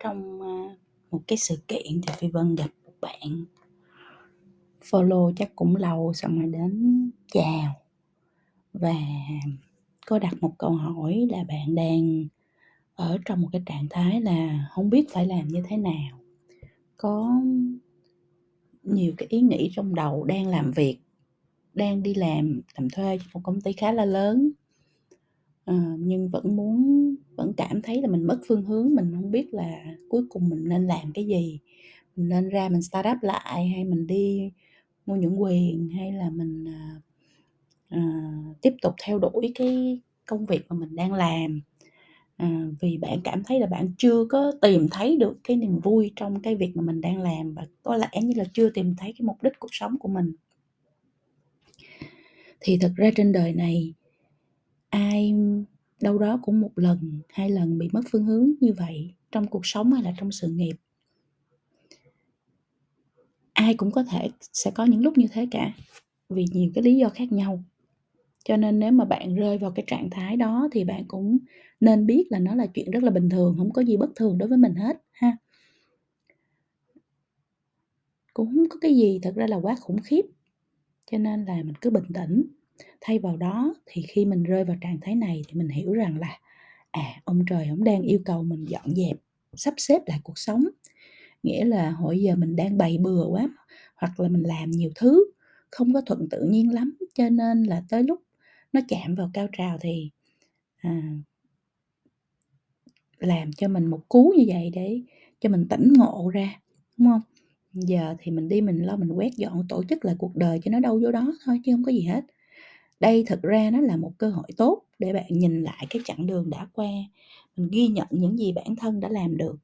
trong, à, một cái sự kiện thì Phi Vân gặp một bạn follow chắc cũng lâu xong rồi đến chào và có đặt một câu hỏi là bạn đang ở trong một cái trạng thái là không biết phải làm như thế nào, có nhiều cái ý nghĩ trong đầu, đang làm việc, đang đi làm làm thuê cho một công ty khá là lớn. Ờ, nhưng vẫn muốn vẫn cảm thấy là mình mất phương hướng, mình hông biết là cuối cùng mình nên làm cái gì, mình nên ra mình start up lại hay mình đi mua nhượng quyền, hay là mình, à, à, tiếp tục theo đuổi cái công việc mà mình đang làm. À, vì bạn cảm thấy là bạn chưa có tìm thấy được cái niềm vui trong cái việc mà mình đang làm và có lẽ như là chưa tìm thấy cái mục đích cuộc sống của mình. Thì thật ra trên đời này ai đâu đó cũng một lần, hai lần bị mất phương hướng như vậy trong cuộc sống hay là trong sự nghiệp. Ai cũng có thể sẽ có những lúc như thế cả, vì nhiều cái lý do khác nhau. Cho nên nếu mà bạn rơi vào cái trạng thái đó thì bạn cũng nên biết là nó là chuyện rất là bình thường, không có gì bất thường đối với mình hết ha. Cũng không có cái gì thật ra là quá khủng khiếp, cho nên là mình cứ bình tĩnh. Thay vào đó thì khi mình rơi vào trạng thái này thì mình hiểu rằng là, à, ông trời ông đang yêu cầu mình dọn dẹp, sắp xếp lại cuộc sống. Nghĩa là hồi giờ mình đang bày bừa quá, hoặc là mình làm nhiều thứ không có thuận tự nhiên lắm, cho nên là tới lúc nó chạm vào cao trào thì, à làm cho mình một cú như vậy để cho mình tỉnh ngộ ra, đúng không Giờ thì mình đi mình lo mình quét dọn, tổ chức lại cuộc đời cho nó đâu vô đó thôi chứ không có gì hết. Đây thực ra nó là một cơ hội tốt để bạn nhìn lại cái chặng đường đã qua, mình ghi nhận những gì bản thân đã làm được,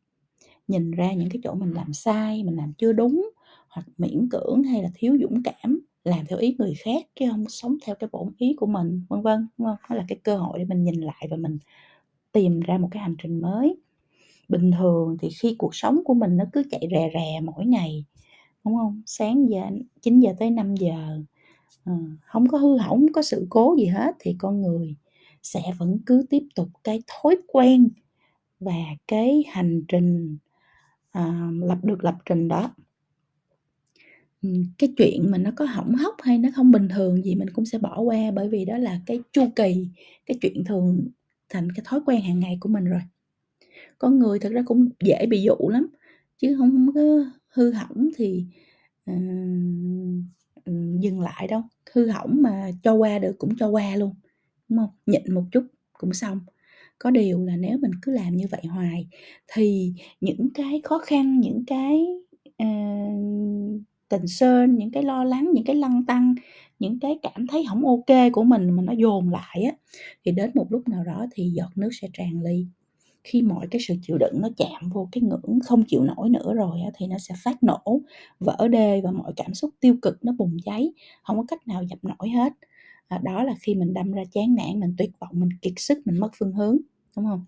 nhìn ra những cái chỗ mình làm sai, mình làm chưa đúng, hoặc miễn cưỡng hay là thiếu dũng cảm làm theo ý người khác chứ không sống theo cái bổn ý của mình, vân vân, đúng không? Nó là cái cơ hội để mình nhìn lại và mình tìm ra một cái hành trình mới. Bình thường thì khi cuộc sống của mình nó cứ chạy rè rè mỗi ngày, đúng không? Sáng giờ 9:00 tới 5:00, ờ, có hư hỏng, có sự cố gì hết thì con người sẽ vẫn cứ tiếp tục cái thói quen và cái hành trình, à, lập được lập trình đó. Ừ, cái chuyện mà nó có hỏng hóc hay nó không bình thường gì mình cũng sẽ bỏ qua, bởi vì đó là cái chu kỳ, cái chuyện thường thành cái thói quen hàng ngày của mình rồi. Con người thật ra cũng dễ bị dụ lắm, chứ không có hư hỏng thì, uh, dừng lại đâu, hư hỏng mà cho qua được cũng cho qua luôn, đúng không Nhịn một chút cũng xong. Có điều là nếu mình cứ làm như vậy hoài thì những cái khó khăn, những cái, ờ, tình sơn những cái lo lắng, những cái lăn tăng những cái cảm thấy không ok của mình mà nó dồn lại á, thì đến một lúc nào đó thì giọt nước sẽ tràn ly. Khi mọi cái sự chịu đựng nó chạm vô cái ngưỡng không chịu nổi nữa rồi thì nó sẽ phát nổ, vỡ đê và mọi cảm xúc tiêu cực nó bùng cháy, không có cách nào dập nổi hết. À, đó là khi mình đâm ra chán nản, mình tuyệt vọng, mình kiệt sức, mình mất phương hướng, đúng không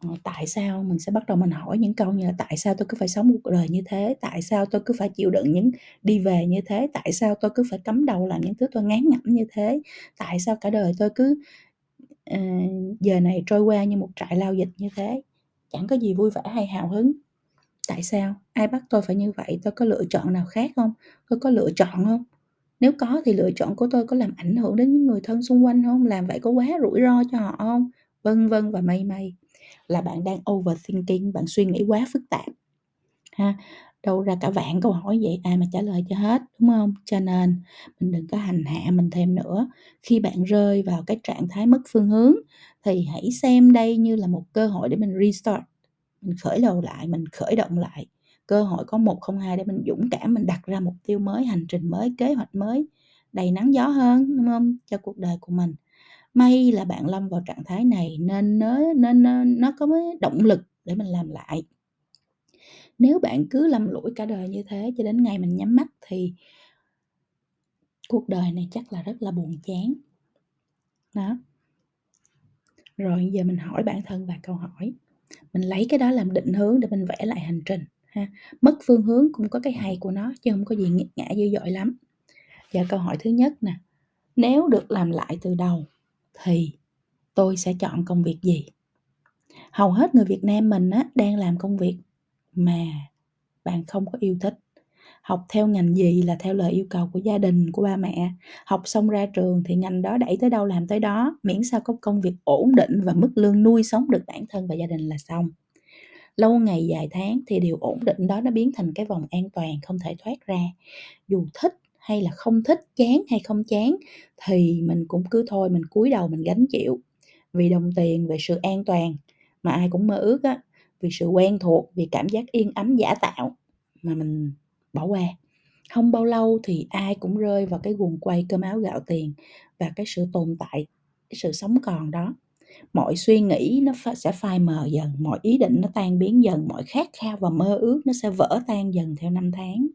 ờ, tại sao mình sẽ bắt đầu mình hỏi những câu như là "Tại sao tôi cứ phải sống cuộc đời như thế? Tại sao tôi cứ phải chịu đựng những đi về như thế? Tại sao tôi cứ phải cắm đầu làm những thứ tôi ngán ngẩm như thế? Tại sao cả đời tôi cứ, Ờ, giờ này trôi qua như một trại lao dịch như thế? Chẳng có gì vui vẻ hay hào hứng. Tại sao? Ai bắt tôi phải như vậy? Tôi có lựa chọn nào khác không Tôi có lựa chọn không Nếu có thì lựa chọn của tôi có làm ảnh hưởng đến những người thân xung quanh không Làm vậy có quá rủi ro cho họ không Vân vân và mây mây. Là bạn đang overthinking, bạn suy nghĩ quá phức tạp, ha. Đâu ra cả vạn câu hỏi vậy, ai mà trả lời cho hết, đúng không? Cho nên mình đừng có hành hạ mình thêm nữa. Khi bạn rơi vào cái trạng thái mất phương hướng thì hãy xem đây như là một cơ hội để mình restart, mình khởi đầu lại, mình khởi động lại. Cơ hội có một không hai để mình dũng cảm mình đặt ra mục tiêu mới, hành trình mới, kế hoạch mới, đầy nắng gió hơn, đúng không? Cho cuộc đời của mình. May là bạn lâm vào trạng thái này nên nó nên nó nó có mới động lực để mình làm lại. Nếu bạn cứ lầm lũi cả đời như thế cho đến ngày mình nhắm mắt thì cuộc đời này chắc là rất là buồn chán. Đó. Rồi giờ mình hỏi bản thân và câu hỏi, mình lấy cái đó làm định hướng để mình vẽ lại hành trình ha. Mất phương hướng cũng có cái hay của nó chứ không có gì nghiệt ngã dữ dội lắm. Giờ câu hỏi thứ nhất nè, nếu được làm lại từ đầu thì tôi sẽ chọn công việc gì? hầu hết người Việt Nam mình á, đang làm công việc mà bạn không có yêu thích. Học theo ngành gì là theo lời yêu cầu của gia đình, của ba mẹ. Học xong ra trường thì ngành đó đẩy tới đâu làm tới đó, miễn sao có công việc ổn định và mức lương nuôi sống được bản thân và gia đình là xong. Lâu ngày dài tháng thì điều ổn định đó nó biến thành cái vòng an toàn không thể thoát ra. Dù thích hay là không thích, chán hay không chán thì mình cũng cứ thôi mình cúi đầu mình gánh chịu. Vì đồng tiền, về sự an toàn mà ai cũng mơ ước á, vì sự quen thuộc, vì cảm giác yên ấm giả tạo mà mình bỏ qua. Không bao lâu thì ai cũng rơi vào cái guồng quay cơm áo gạo tiền và cái sự tồn tại, cái sự sống còn đó. Mọi suy nghĩ nó sẽ phai mờ dần, mọi ý định nó tan biến dần, mọi khát khao và mơ ước nó sẽ vỡ tan dần theo năm tháng.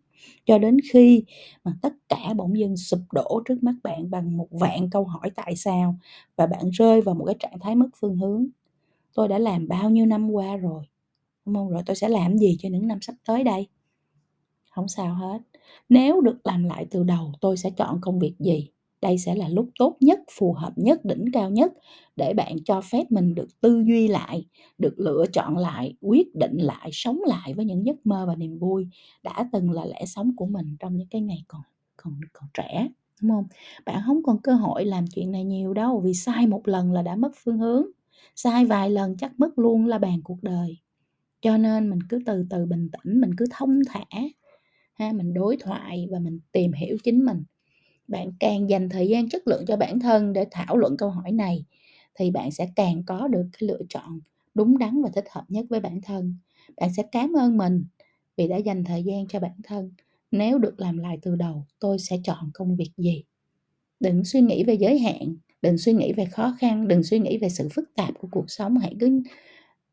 Cho đến khi mà tất cả bỗng dưng sụp đổ trước mắt bạn bằng một vạn câu hỏi tại sao và bạn rơi vào một cái trạng thái mất phương hướng. Tôi đã làm bao nhiêu năm qua rồi, đúng không? Rồi tôi sẽ làm gì cho những năm sắp tới đây? Không sao hết. Nếu được làm lại từ đầu, tôi sẽ chọn công việc gì? Đây sẽ là lúc tốt nhất, phù hợp nhất, đỉnh cao nhất để bạn cho phép mình được tư duy lại, được lựa chọn lại, quyết định lại, sống lại với những giấc mơ và niềm vui đã từng là lẽ sống của mình trong những cái ngày còn còn còn trẻ, đúng không? Bạn không còn cơ hội làm chuyện này nhiều đâu, vì sai một lần là đã mất phương hướng, sai vài lần chắc mất luôn là bàn cuộc đời. Cho nên mình cứ từ từ bình tĩnh, mình cứ thông thả ha, mình đối thoại và mình tìm hiểu chính mình. Bạn càng dành thời gian chất lượng cho bản thân để thảo luận câu hỏi này thì bạn sẽ càng có được cái lựa chọn đúng đắn và thích hợp nhất với bản thân. Bạn sẽ cảm ơn mình vì đã dành thời gian cho bản thân. Nếu được làm lại từ đầu, tôi sẽ chọn công việc gì? Đừng suy nghĩ về giới hạn, đừng suy nghĩ về khó khăn, đừng suy nghĩ về sự phức tạp của cuộc sống, hãy cứ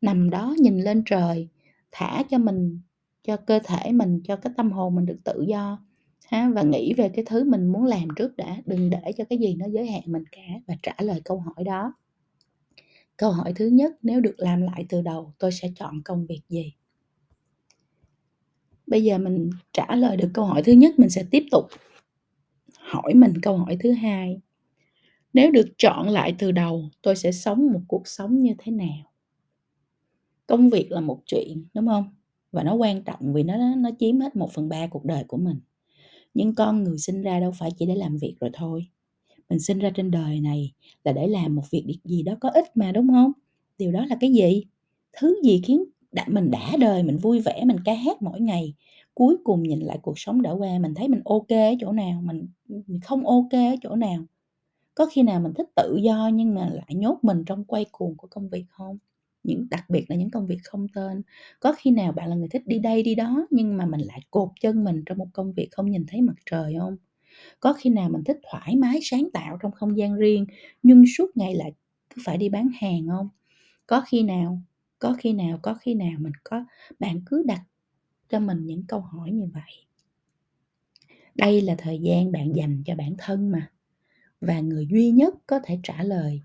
nằm đó nhìn lên trời, thả cho mình cho cơ thể mình, cho cái tâm hồn mình được tự do ha và nghĩ về cái thứ mình muốn làm trước đã, đừng để cho cái gì nó giới hạn mình cả và trả lời câu hỏi đó. Câu hỏi thứ nhất, nếu được làm lại từ đầu, tôi sẽ chọn công việc gì? Bây giờ mình trả lời được câu hỏi thứ nhất, mình sẽ tiếp tục hỏi mình câu hỏi thứ hai. Nếu được chọn lại từ đầu, tôi sẽ sống một cuộc sống như thế nào? Công việc là một chuyện, đúng không? Và nó quan trọng vì nó nó chiếm hết một phần ba cuộc đời của mình. Nhưng con người sinh ra đâu phải chỉ để làm việc rồi thôi. Mình sinh ra trên đời này là để làm một việc gì đó có ích mà đúng không? Điều đó là cái gì? Thứ gì khiến đã, mình đã đời, mình vui vẻ, mình ca hát mỗi ngày. Cuối cùng nhìn lại cuộc sống đã qua, mình thấy mình ok ở chỗ nào, mình, mình không ok ở chỗ nào. Có khi nào mình thích tự do nhưng mà lại nhốt mình trong quay cuồng của công việc không? Những, đặc biệt là những công việc không tên. Có khi nào bạn là người thích đi đây, đi đó, nhưng mà mình lại cột chân mình trong một công việc không nhìn thấy mặt trời không? Có khi nào mình thích thoải mái, sáng tạo trong không gian riêng, nhưng suốt ngày lại cứ phải đi bán hàng không? Có khi nào, có khi nào, có khi nào mình có, bạn cứ đặt cho mình những câu hỏi như vậy? Đây là thời gian bạn dành cho bản thân mà, và người duy nhất có thể trả lời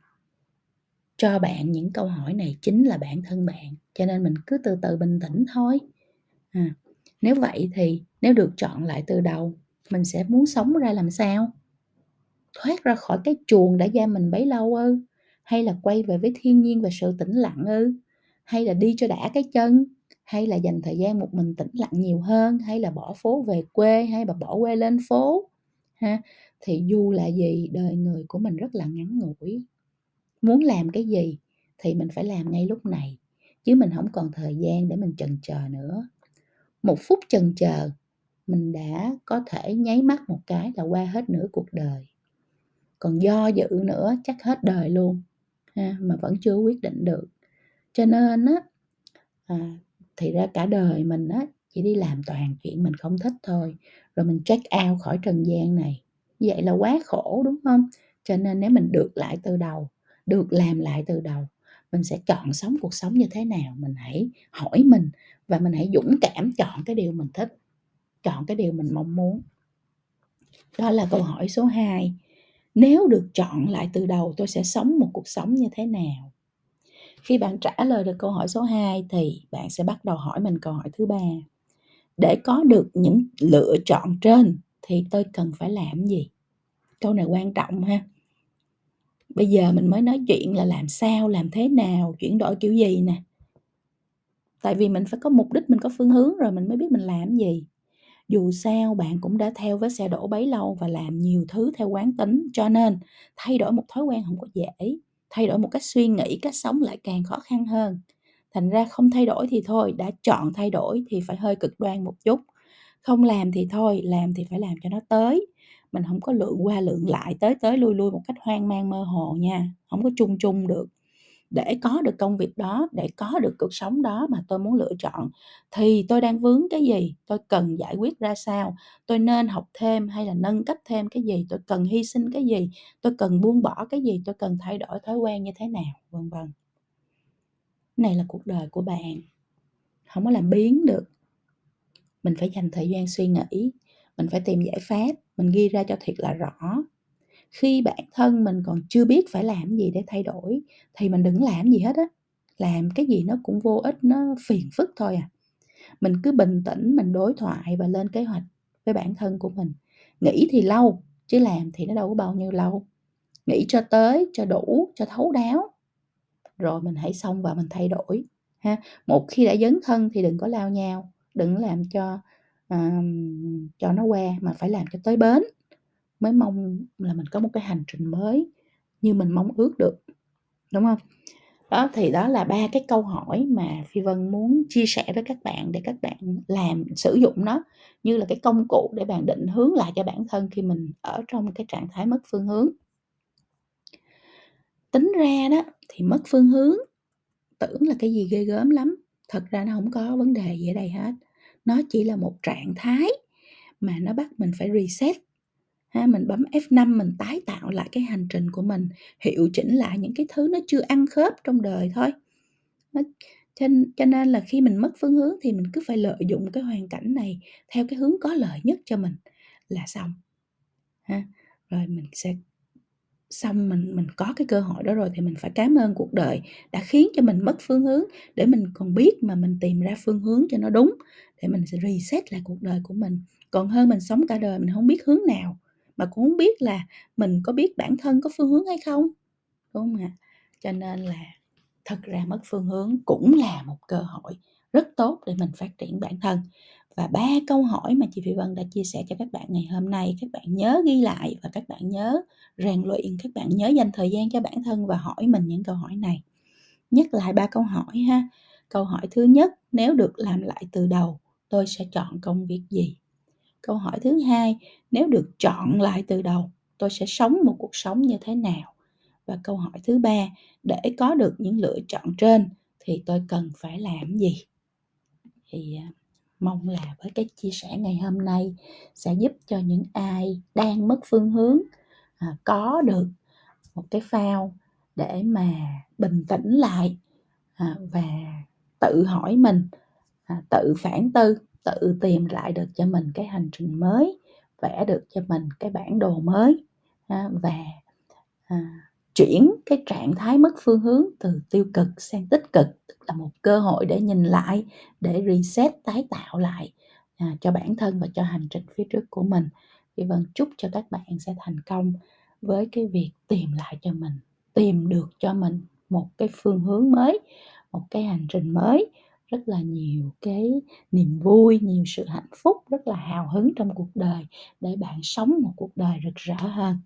cho bạn những câu hỏi này chính là bản thân bạn cho nên mình cứ từ từ bình tĩnh thôi. À, nếu vậy thì nếu được chọn lại từ đầu mình sẽ muốn sống ra làm sao? Thoát ra khỏi cái chuồng đã giam mình bấy lâu ư? Hay là quay về với thiên nhiên và sự tĩnh lặng ư? Hay là đi cho đã cái chân? Hay là dành thời gian một mình tĩnh lặng nhiều hơn? Hay là bỏ phố về quê? Hay là bỏ quê lên phố? Ha thì dù là gì đời người của mình rất là ngắn ngủi muốn làm cái gì thì mình phải làm ngay lúc này chứ mình không còn thời gian để mình chần chờ nữa. Một phút chần chờ mình đã có thể nháy mắt một cái là qua hết nửa cuộc đời. Còn do dự nữa chắc hết đời luôn ha, mà vẫn chưa quyết định được. Cho nên á à, thì ra cả đời mình á chỉ đi làm toàn chuyện mình không thích thôi rồi mình check out khỏi trần gian này. Vậy là quá khổ đúng không? Cho nên nếu mình được lại từ đầu được làm lại từ đầu. Mình sẽ chọn sống cuộc sống như thế nào, mình hãy hỏi mình và mình hãy dũng cảm chọn cái điều mình thích, chọn cái điều mình mong muốn. Đó là câu hỏi số 2 nếu được chọn lại từ đầu, tôi sẽ sống một cuộc sống như thế nào? Khi bạn trả lời được câu hỏi số 2 thì bạn sẽ bắt đầu hỏi mình câu hỏi thứ ba. Để có được những lựa chọn trên thì tôi cần phải làm gì? Câu này quan trọng ha bây giờ mình mới nói chuyện là làm sao, làm thế nào, chuyển đổi kiểu gì nè. Tại vì mình phải có mục đích, mình có phương hướng rồi mình mới biết mình làm gì. Dù sao bạn cũng đã theo với xe đổ bấy lâu và làm nhiều thứ theo quán tính, cho nên thay đổi một thói quen không có dễ. Thay đổi một cách suy nghĩ, cách sống lại càng khó khăn hơn. Thành ra không thay đổi thì thôi, đã chọn thay đổi thì phải hơi cực đoan một chút. Không làm thì thôi, làm thì phải làm cho nó tới mình không có lượng qua lượng lại tới tới lui lui một cách hoang mang mơ hồ nha không có chung chung được. Để có được công việc đó, để có được cuộc sống đó mà tôi muốn lựa chọn, thì tôi đang vướng cái gì? Tôi cần giải quyết ra sao? Tôi nên học thêm hay là nâng cấp thêm cái gì? Tôi cần hy sinh cái gì? Tôi cần buông bỏ cái gì? Tôi cần thay đổi thói quen như thế nào? Vân vân. Này là cuộc đời của bạn. Không có làm biến được. Mình phải dành thời gian suy nghĩ, mình phải tìm giải pháp mình ghi ra cho thiệt là rõ. Khi bản thân mình còn chưa biết phải làm gì để thay đổi, thì mình đừng làm gì hết á. Làm cái gì nó cũng vô ích, nó phiền phức thôi à. Mình cứ bình tĩnh, mình đối thoại và lên kế hoạch với bản thân của mình. Nghĩ thì lâu, chứ làm thì nó đâu có bao nhiêu lâu. Nghĩ cho tới, cho đủ, cho thấu đáo. Rồi mình hãy xong và mình thay đổi, ha. Một khi đã dấn thân thì đừng có lao nhau đừng làm cho à, cho nó qua mà phải làm cho tới bến mới mong là mình có một cái hành trình mới như mình mong ước được đúng không? Đó thì đó là ba cái câu hỏi mà phi vân muốn chia sẻ với các bạn để các bạn làm sử dụng nó như là cái công cụ để bạn định hướng lại cho bản thân khi mình ở trong cái trạng thái mất phương hướng. Tính ra đó thì mất phương hướng tưởng là cái gì ghê gớm lắm thật ra nó không có vấn đề gì ở đây hết nó chỉ là một trạng thái mà nó bắt mình phải reset. Ha mình bấm F5 mình tái tạo lại cái hành trình của mình hiệu chỉnh lại những cái thứ nó chưa ăn khớp trong đời thôi. Cho, cho nên là khi mình mất phương hướng thì mình cứ phải lợi dụng cái hoàn cảnh này theo cái hướng có lợi nhất cho mình là xong. Ha rồi mình sẽ xong mình mình có cái cơ hội đó rồi thì mình phải cảm ơn cuộc đời đã khiến cho mình mất phương hướng để mình còn biết mà mình tìm ra phương hướng cho nó đúng để mình sẽ reset lại cuộc đời của mình. Còn hơn mình sống cả đời, mình không biết hướng nào, mà cũng không biết là mình có biết bản thân có phương hướng hay không, đúng không ạ? Cho nên là thật ra mất phương hướng cũng là một cơ hội rất tốt để mình phát triển bản thân. Và ba câu hỏi mà chị Phi Vân đã chia sẻ cho các bạn ngày hôm nay, các bạn nhớ ghi lại và các bạn nhớ rèn luyện, các bạn nhớ dành thời gian cho bản thân và hỏi mình những câu hỏi này. Nhắc lại ba câu hỏi ha. Câu hỏi thứ nhất, nếu được làm lại từ đầu tôi sẽ chọn công việc gì? Câu hỏi thứ hai nếu được chọn lại từ đầu tôi sẽ sống một cuộc sống như thế nào? Và câu hỏi thứ ba để có được những lựa chọn trên thì tôi cần phải làm gì? Thì à, mong là với cái chia sẻ ngày hôm nay sẽ giúp cho những ai đang mất phương hướng à, có được một cái phao để mà bình tĩnh lại à, và tự hỏi mình à, tự phản tư tự tìm lại được cho mình cái hành trình mới vẽ được cho mình cái bản đồ mới. À, và à, chuyển cái trạng thái mất phương hướng từ tiêu cực sang tích cực tức là một cơ hội để nhìn lại để reset tái tạo lại à, cho bản thân và cho hành trình phía trước của mình. Vì vân chúc cho các bạn sẽ thành công với cái việc tìm lại cho mình tìm được cho mình một cái phương hướng mới một cái hành trình mới rất là nhiều cái niềm vui, nhiều sự hạnh phúc, rất là hào hứng trong cuộc đời để bạn sống một cuộc đời rực rỡ hơn.